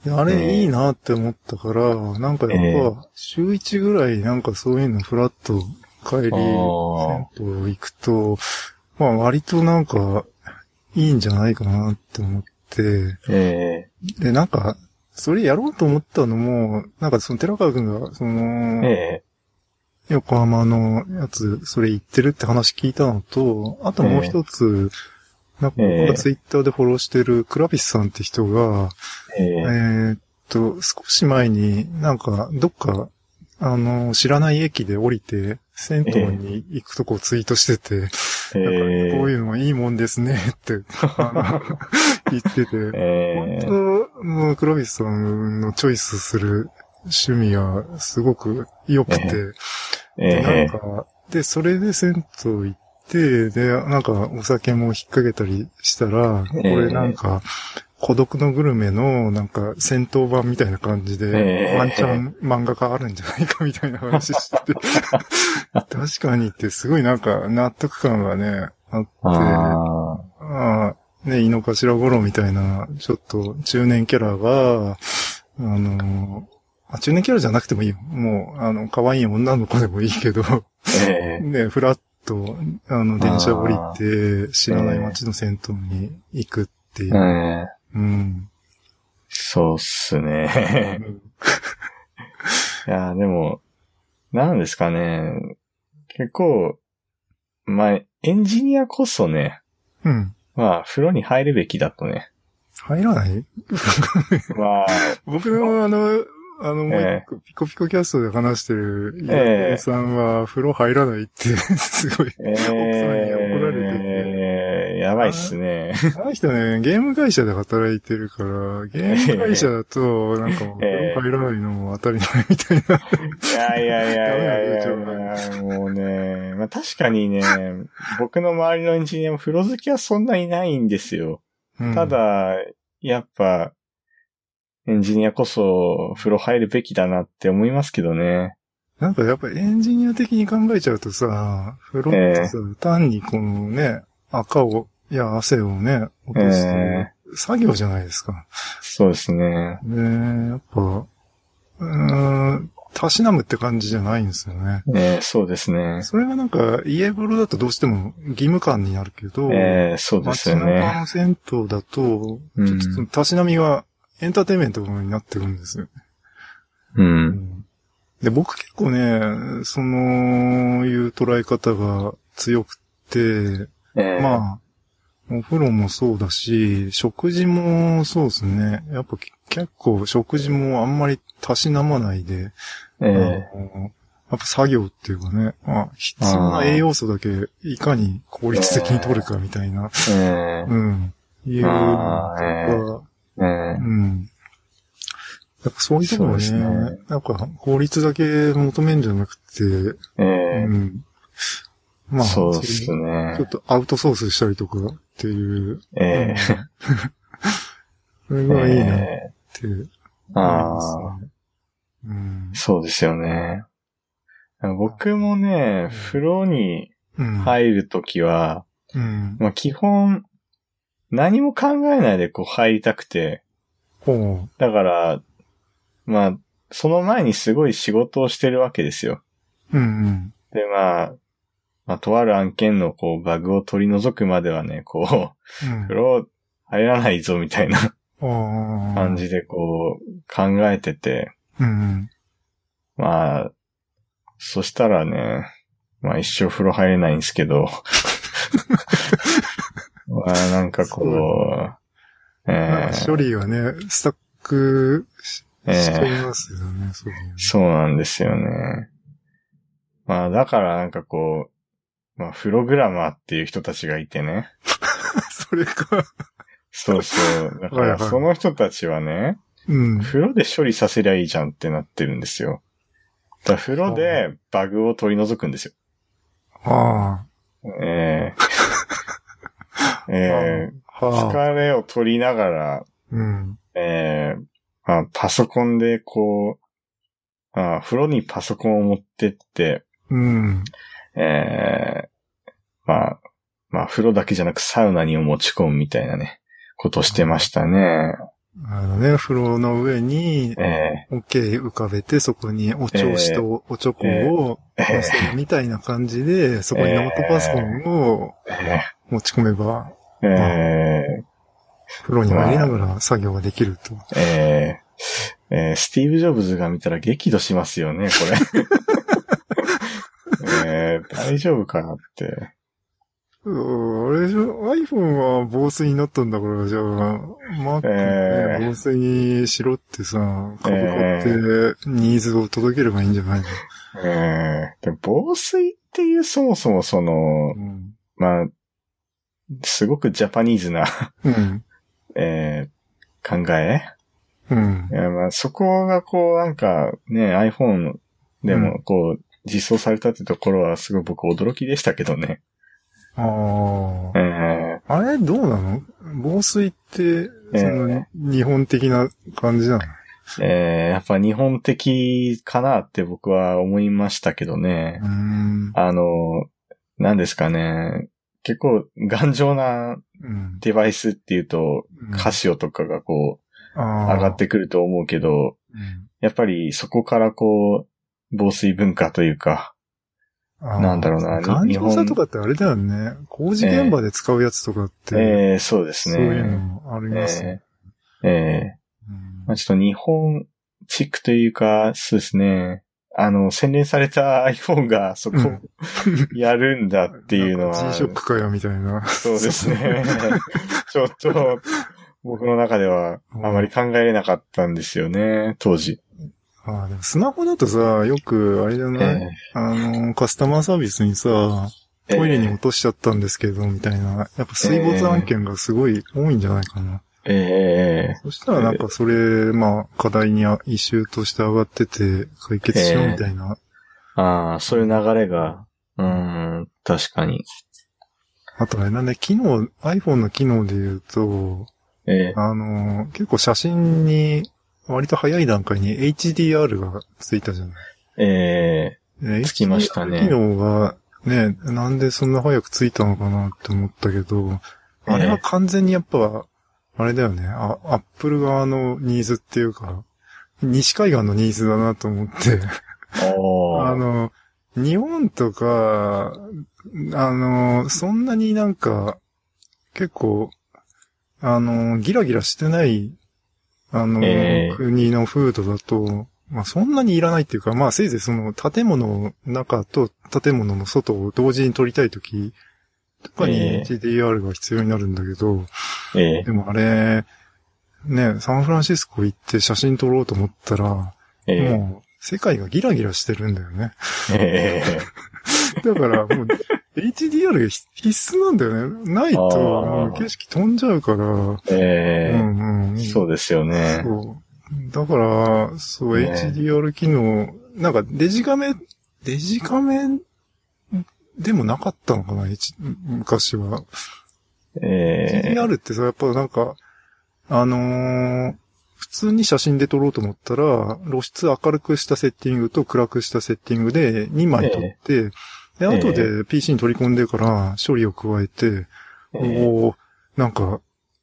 であれいいなって思ったから、なんかやっぱ、週一ぐらいなんかそういうのフラッと帰り、銭行くと、まあ割となんか、いいんじゃないかなって思って、えで、なんか、それやろうと思ったのも、なんかその寺川くんが、そえの、え横浜のやつ、それ言ってるって話聞いたのと、あともう一つ、なんか僕がツイッターでフォローしてるクラビスさんって人が、ええ。えーっと、少し前になんかどっか、あの、知らない駅で降りて、銭湯に行くとこをツイートしてて、えなんかえこういうのいいもんですねって、言ってて、ええ。本当、もう、クラビスさんのチョイスする趣味はすごく良くて、でなんえか、で、それで銭湯行って、で、なんかお酒も引っ掛けたりしたら、こええれなんか、孤独のグルメのなんか戦闘版みたいな感じえで、えワンチャン漫画があるんじゃないかみたいな話してて、確かにってすごいなんか納得感がね、あって、ああ。ね、井の頭五郎みたいな、ちょっと中年キャラが、あの、あ中年キャラじゃなくてもいいよ。もう、あの、可愛い女の子でもいいけど、ええ。ね、フラッと、あの、電車降りあて、知らない街の銭湯に行くっていう。ええうん。そうっすね。いや、でも、なんですかね。結構、まあ、エンジニアこそね、うん。まあ、風呂に入るべきだとね。入らない？まあ、僕のあの、あの、もうえ一個、ピコピコキャストで話してる、イええヤさんは、風呂入らないって、すごい。えさんに怒られてえやばいっすね。あの人ね、ゲーム会社で働いてるから、ゲーム会社だと、なんかもう、ええ風呂入らないのも当たり前みたいな。いやいやいやいやいやいや、もうね、まあ確かにね、僕の周りのエンジニアも風呂好きはそんないないんですよ。うんた、だ、やっぱ、エンジニアこそ風呂入るべきだなって思いますけどね。なんかやっぱエンジニア的に考えちゃうとさ、風呂ってさ、単にこのね、赤を、いや汗をね、落とすえ作業じゃないですか。そうですね。ねやっぱ、うーん、たしなむって感じじゃないんですよね。えーそうですね。それがなんか、家風呂だとどうしても義務感になるけど、えーそうですよ街中ね。の銭湯だと、うんちょっとたしなみがエンターテインメントになってくるんです。よ。うん。で、僕結構ね、その、いう捉え方が強くて、えーまあ、お風呂もそうだし、食事もそうですね。やっぱき結構食事もあんまりたしなまないで、えあのやっぱ作業っていうかね、まあ、必要な栄養素だけいかに効率的に取るかみたいな、ー。えーうん、いうえーうん。やっぱそういうところねねなんか効率だけ求めんじゃなくて、えーうん。まあ、そうですねちょ。っとアウトソースしたりとかっていう、え それーがいいなっえてーあ。うん。そうですよね。僕もね、風呂にうん。入るときは、うん。まあ基本、何も考えないでこう入りたくて、ほだから、まあ、その前にすごい仕事をしてるわけですよ。う。うんで、まあ、まあ、とある案件のこう、バグを取り除くまではね、こう、うん。風呂入らないぞみたいなああ。感。じでこう、考えてて、うん。まあ、そしたらね、まあ一生風呂入れないんですけど、ま あなんかこう、えー処理がね、スタックしえいますよね、そういうのそうなんですよね。まあだからなんかこう、まあフログラマーっていう人たちがいてね。それか。そうそう。だかはいはいらその人たちはね、うん。風呂で処理させりゃいいじゃんってなってるんですよ。だ風呂でバグを取り除くんですよ。あええええあ。はあ。疲れを取りながら、うん。ええまあ、パソコンでこう、あ風呂にパソコンを持ってって、うん。ええまあ、まあ、風呂だけじゃなくサウナに持ち込むみたいなね、ことしてましたね。あのね、風呂の上に、えオッケー浮かべて、そこにお調子とおチョコをええ乗せるみたいな感じで、そこにノートパソコンをえ持ち込めば、ええ風呂に入りながら作業ができると。えええースティーブ・ジョブズが見たら激怒しますよね、これ。えー大丈夫かなって。うんあれでしょ ?iPhone は防水になったんだから、じゃあ、Mac ええね防水にしろってさ、株買ってニーズを届ければいいんじゃないの？えーで防水っていうそもそもその、うん。まあ、すごくジャパニーズな、うん。えー考えうんまあそこがこうなんかね、iPhone でもこう、実装されたってところはすごい僕驚きでしたけどね。ああ。えあれどうなの？防水って、その、え日本的な感じなの？ーえーやっぱ日本的かなって僕は思いましたけどねう。ん。あの、何ですかね。結構頑丈なうん。デバイスっていうと、うんカシオとかがこう、上上がってくると思うけど、うんやっぱりそこからこう、防水文化というか、なんだろうな頑日本丈さとかってあれだよね。工事現場で使うやつとかって、えーそうですそういうね。のありますね。えーえーうんまあ、ちょっと日本チックというか、そうですね。あの、洗練された iPhone がそこを やるんだっていうのは、G-SHOCK かよ、みたいな。そうですね。ちょっと、僕の中ではあまり考えれなかったんですよね、当時。ああ、でもスマホだとさ、よく、あれじゃない、えあの、カスタマーサービスにさ、えトイレに落としちゃったんですけど、みたいな。やっぱ水没案件がすごい多いんじゃないかな。ええそしたらなんかそれ、まあ、課題にイシューとして上がってて、解決しようみたいな。ああ、そういう流れが、うーん、確かに。あとあれなんで、機能、iPhone の機能で言うと、ええ。あの、結構写真に、割と早い段階に HDR がついたじゃない。えねつきましたね。機能が、ね、なんでそんな早くついたのかなって思ったけど、あれは完全にやっぱ、あれだよね、あ、アップル側のニーズっていうか、西海岸のニーズだなと思って、あの、日本とか、あの、そんなになんか、結構、あの、ギラギラしてない、あの、ええ。国の風土だと、まあそんなにいらないっていうか、まあせいぜいその建物の中と建物の外を同時に撮りたいときとかにええ HDR が必要になるんだけど、ええでもあれ、ね、サンフランシスコ行って写真撮ろうと思ったら、ええもう世界がギラギラしてるんだよね。えだからもう HDR が必必須なんだよね。ないと景色飛んじゃうから。えええうんうん。そうですよね。そう。だから、そう、ね HDR 機能、なんかデジカメ、デジカメでもなかったのかな、昔は。ええ HDR ってさ、やっぱなんか、あのー普通に写真で撮ろうと思ったら、露出明るくしたセッティングと暗くしたセッティングで2枚撮って、で、後で PC に取り込んでから処理を加えて、ええ。おーなんか、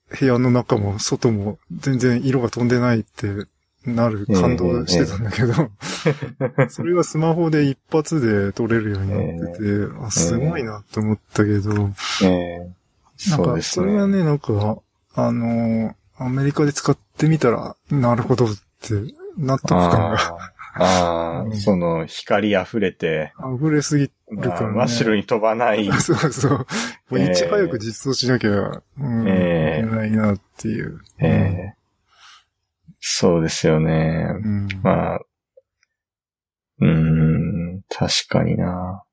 部屋の中も外も全然色が飛んでないってなる感動してたんだけど、それがスマホで一発で撮れるようになってて、あ、すごいなって思ったけど、ええ。なんか、それがね、なんか、あのーアメリカで使ってみたら、なるほどって、納得感がああ、ああ、その光溢れて、溢れすぎるまあからね。真っ白に飛ばない。そうそう。もういちええ早く実装しなきゃ、うん、ええ。いけないなっていう。ええそうですよね。うん。まあ、うーん、確かにな。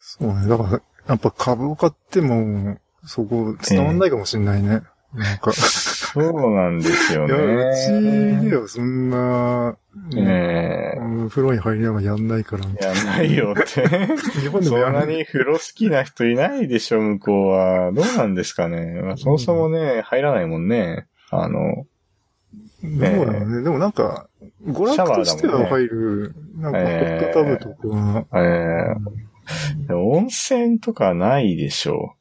そうね。だから、やっぱ株を買っても、そこ伝わんないかもしれないね。なんか。そうなんですよいや、うちね。ではそんな、ねうん風呂に入りながらやんないから。え。やんないよって。日本でもそんな。に風呂好きな人いないでしょ、向こうは。どうなんですかね。まあ、そもそもね、入らないもんね。あの、どうなのね。でもなんか、娯楽としては入る、なんかホットタブとか、えーでも温泉とかないでしょ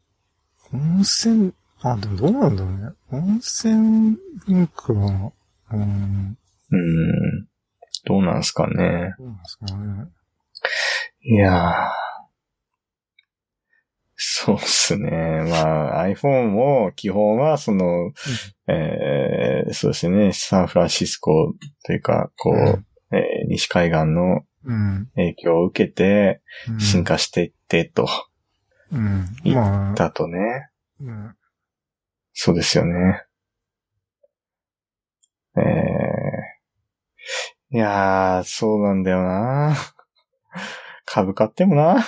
温泉、あ、でもどうなんだろうね。温泉文化は、うん、う。うん。どうなんすかね。どうなんですかね。いやー。そうっすね。まあ、iPhone も基本はその、えー、そうですね、サンフランシスコというか、こう、うんえー西海岸のうん。影響を受けてうん進化していってと、うん。いまあ、だとね。うんそうですよね。えー、いやー、そうなんだよな株買ってもな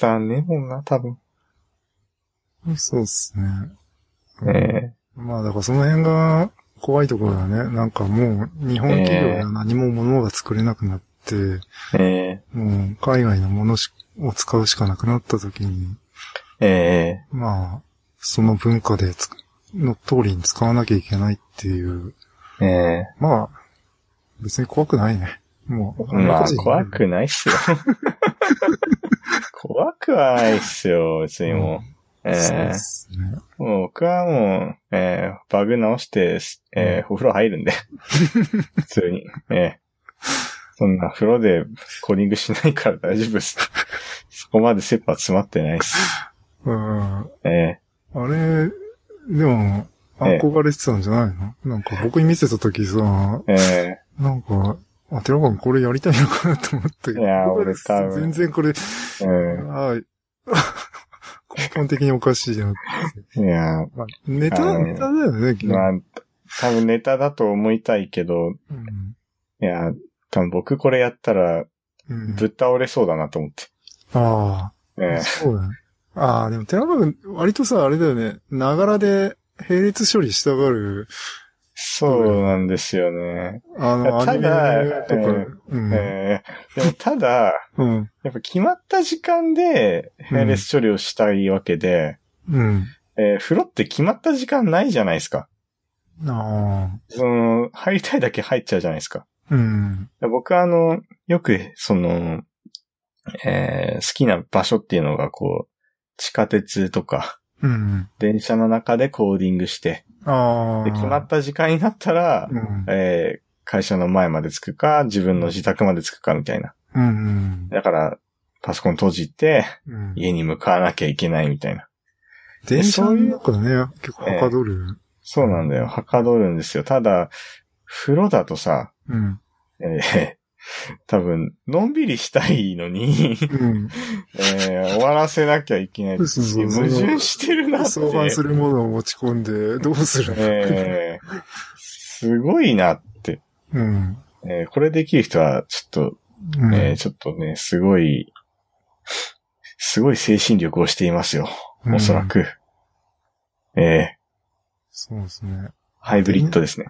伝わんねえもんな、多分。そうっすね。えまあ、だからその辺が怖いところだね。なんかもう、日本企業では何も物が作れなくなって、ー、えもう、海外のものしを使うしかなくなった時に、ー、えまあ、その文化でつの通りに使わなきゃいけないっていう、ー、えまあ、別に怖くないね。もう、ー、まあ、怖い。くないっすよ。怖くはないっすよ、別にもう。えそうーっすね。もう僕はもう、えー、バグ直して、えー、お風呂入るんで。普通に。えー、そんな風呂でコーディングしないから大丈夫です。そこまで切羽詰まってないです。うん。えあれ、でも、ええ憧れてたんじゃないの？なんか僕に見せた時さ、ー、えなんか、あ、寺川君これやりたいのかなと思ったけど。いや俺 多分。全然これ、ー、えあー根本的におかしいじゃん。ー、いやー。まあ、ネタ、ネタだよね、まあ、多分ネタだと思いたいけど、うん。いやー、多分僕これやったらうん。ぶっ倒れそうだなと思って。あえあ、そうだね。ああ、でも寺川君、割とさ、あれだよね、ながらで並列処理したがる、そうなんですよね。あの、ただえーうん。えー、でもただ、うん。やっぱ決まった時間で並列処理をしたいわけで、うん。えー風呂って決まった時間ないじゃないですか。ああ。その、入りたいだけ入っちゃうじゃないですか。うん。僕はあの、よく、その、えー好きな場所っていうのがこう、地下鉄とか、うん。電車の中でコーディングして。で決まった時間になったら、うん。えー会社の前まで着くか、自分の自宅まで着くかみたいな。うん。だから、パソコン閉じて、うん。家に向かわなきゃいけないみたいな。電車の中でね、結構はかどる。そうなんだよ。はかどるんですよ。ただ、風呂だとさ、うん。えー多分、のんびりしたいのに、うん。えー終わらせなきゃいけない。そうそうそう矛盾してるなって。相反するものを持ち込んで、どうするえーすごいなって。うん。えーこれできる人は、ちょっと、うん。えーちょっとね、すごい、すごい精神力をしていますよ。おそらく。えーそうですね。ハイブリッドですね。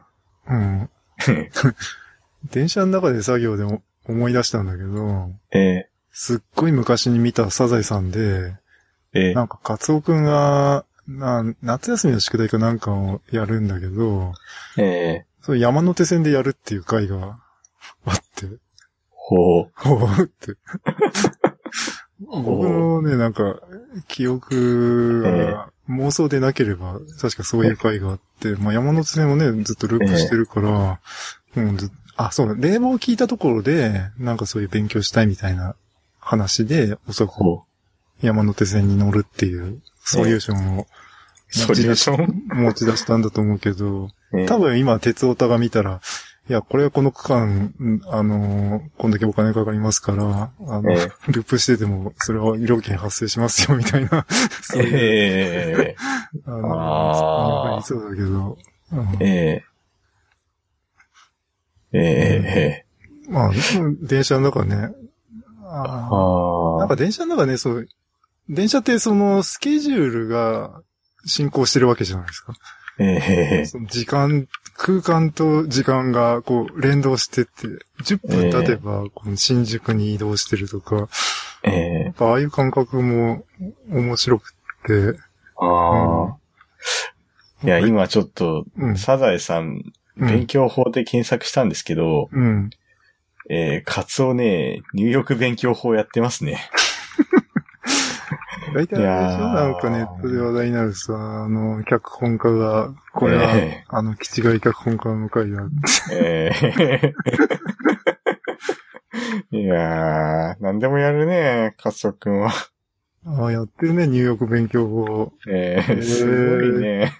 うん。電車の中で作業でも思い出したんだけど、えすっごい昔に見たサザエさんで、ーえ。ーなんかカツオくんが、な夏休みの宿題かなんかをやるんだけど、えーそう山手線でやるっていう回があって、ほう。ほうって。僕のね、なんか、記憶が妄想でなければ、確かそういう回があって、まあ山手線をね、ずっとループしてるから、もうずあ、そうだ、冷房を聞いたところで、なんかそういう勉強したいみたいな話で、おそらくほ山手線に乗るっていう、ソリューションをう。ソリューション？持ち出したんだと思うけど、えー多分今、鉄オタが見たら、いや、これはこの区間、んあのーこんだけお金かかりますから、あの、えループしてても、それは料金発生しますよ、みたいな。そういう、えああー。のそうだけど、うん。ー、えー、えまあ、電車の中ね、ー、あー。ああなんか電車の中ね、そう、電車ってそのスケジュールが進行してるわけじゃないですか。ええその時間、空間と時間がこう連動してって、10分経てばこの新宿に移動してるとか、ええ。やっぱああいう感覚も面白くって、ああ。いや、今ちょっと、うん。サザエさん、勉強法で検索したんですけど、うん。えー、カツオね、入浴勉強法やってますね。大体あれでしょ？なんかネットで話題になるさ、あの、脚本家が、これは、ええあの、キチガイ脚本家の回だ。えー いやー、なんでもやるね、カツオくんは。ああ、やってるね、入浴勉強法。えー、すごいね。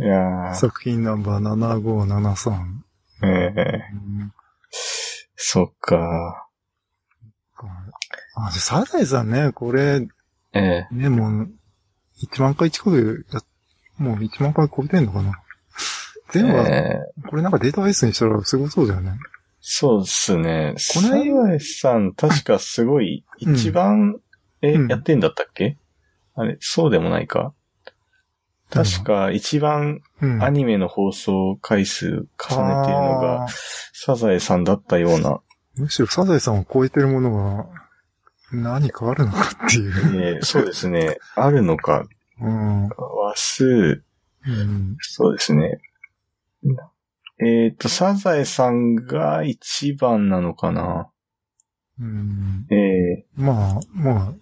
いやー、作品ナンバー7573。えー、うんそっか。あ、サザエさんね、これ、えね、もう、1万回近くや、もう1万回超えてんのかな？ー、全部は、えーこれなんかデータベースにしたらすごそうだよね。そうですね。このサザエさん、確かすごい、うん一番、え、うんやってんだったっけ？あれ、そうでもないか？確か一番うん。アニメの放送回数重ねてるのがサザエさんだったような。むしろサザエさんを超えてるものが何かあるのかっていう。えーそうですね。あるのか。うん。話数、うん。そうですね。えっ、と、サザエさんが一番なのかなうん。ええまあ、まあ、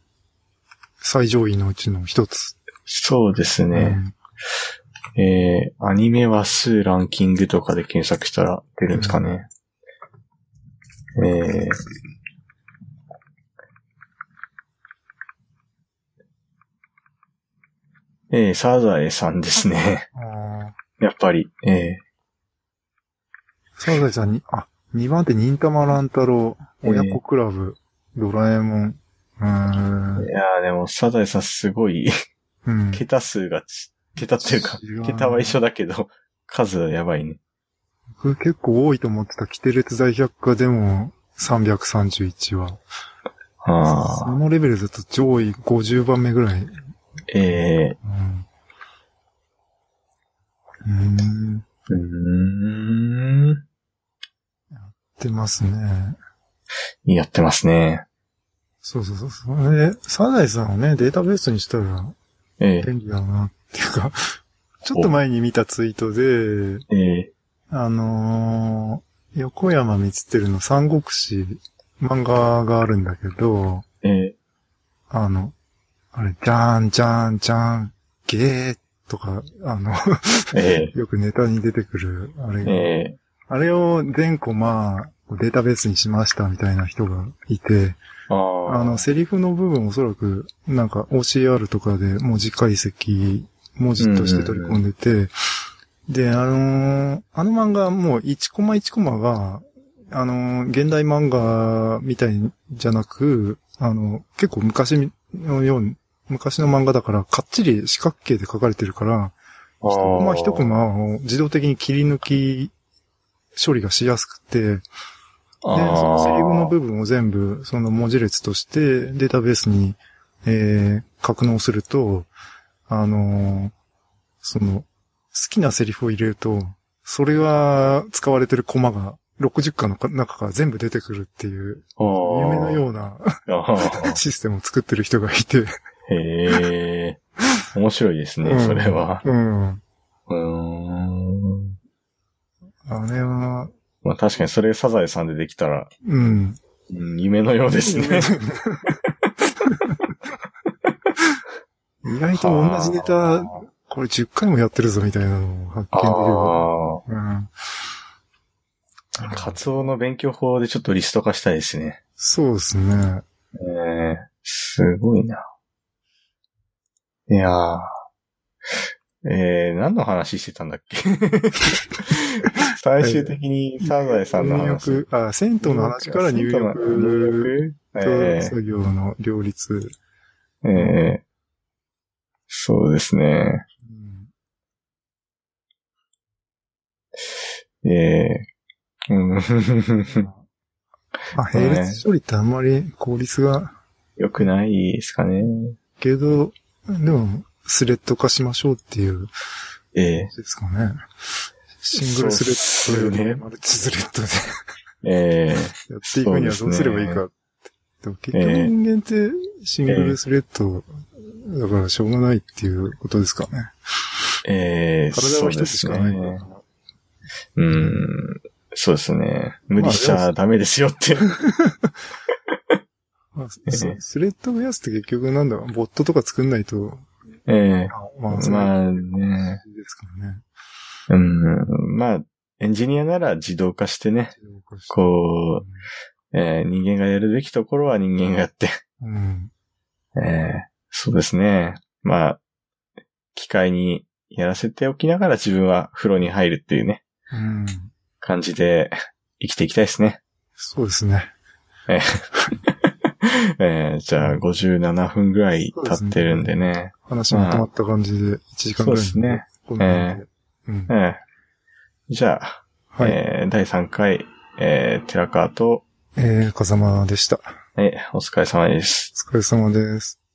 最上位のうちの一つ。そうですね。えー、アニメ話数ランキングとかで検索したら出るんですかね。えー、えー、サザエさんですね。やっぱり、えサザエさんに、あ、2番手、忍たま乱太郎、えー親子クラブ、ドラえもん。うーー、んい。やーでもサザエさんすごい、うん。桁数がち、桁っていうか桁は一緒だけど、数はやばいね。僕結構多いと思ってた、キテレツ大百科でも331話。ああ、そのレベルだと上位50番目ぐらい。えうん。うーん。ー、うーん、出ますね。やってますね。そうそうそうそう。で、サザエさんをね、データベースにしたらえ便利だなっていうか、ちょっと前に見たツイートで、ー、えあのー横山光輝の三国志漫画があるんだけど、ー、え。あの、あれ、じゃーん、じゃーん、じゃーん、ゲーとか、あの、よくネタに出てくる、あれえあれを全コマデータベースにしましたみたいな人がいて、あの、セリフの部分おそらく、なんか OCR とかで文字解析、文字として取り込んでて、で、あのーあの漫画もう1コマ1コマが、あのー現代漫画みたいじゃなく、あの、結構昔のように、昔の漫画だから、かっちり四角形で書かれてるから、一コマ一コマを自動的に切り抜き処理がしやすくて、で、そのセリフの部分を全部、その文字列としてデータベースに、えー、格納すると、あのーその、好きなセリフを入れると、それが使われてるコマが60巻の中から全部出てくるっていう、夢のようなあ システムを作ってる人がいて。ーへえ。面白いですね、それは。うん。うーん。あれは、まあ確かにそれサザエさんでできたら、うん。うん、夢のようですね。意外と同じネタ、これ10回もやってるぞみたいなのを発見できる。あうん。あ。カツオの勉強法でちょっとリスト化したいですね。そうですね。ええすごいな。いやー。えー、何の話してたんだっけ？最終的にサザエさんの入話。浴、あ、銭湯の話から入浴入浴とえ作業の両立。えええそうですね。ええうん。まあ、並列処理ってあんまり効率が良くないですかね。けど、でも、スレッド化しましょうっていう、ええですかね。シングルスレッドそうっすねで、マルチスレッドでええ やっていくにはどうすればいいか。でも結局人間ってシングルスレッド、だからしょうがないっていうことですかね。ええ体は一つしかないねうん。そうですね。無理しちゃダメですよって。まあ スレッド増やすって結局なんだろう、ボットとか作んないと、ええまあ、まあね。ですからね。うん。まあ、エンジニアなら自動化してね、こう、えー人間がやるべきところは人間がやって、うん。えーそうですね。まあ、機械にやらせておきながら自分は風呂に入るっていうね、うん。感じで生きていきたいですね。そうですね。えーえー じゃあ57分ぐらい経ってるんでね。話まとまった感じで1時間ぐらいそうですね。こんな感じでうんえ。ーじゃあ、はい。えー第3回、えー、寺川と、えー、風間でした。えーお疲れ様です。お疲れ様です。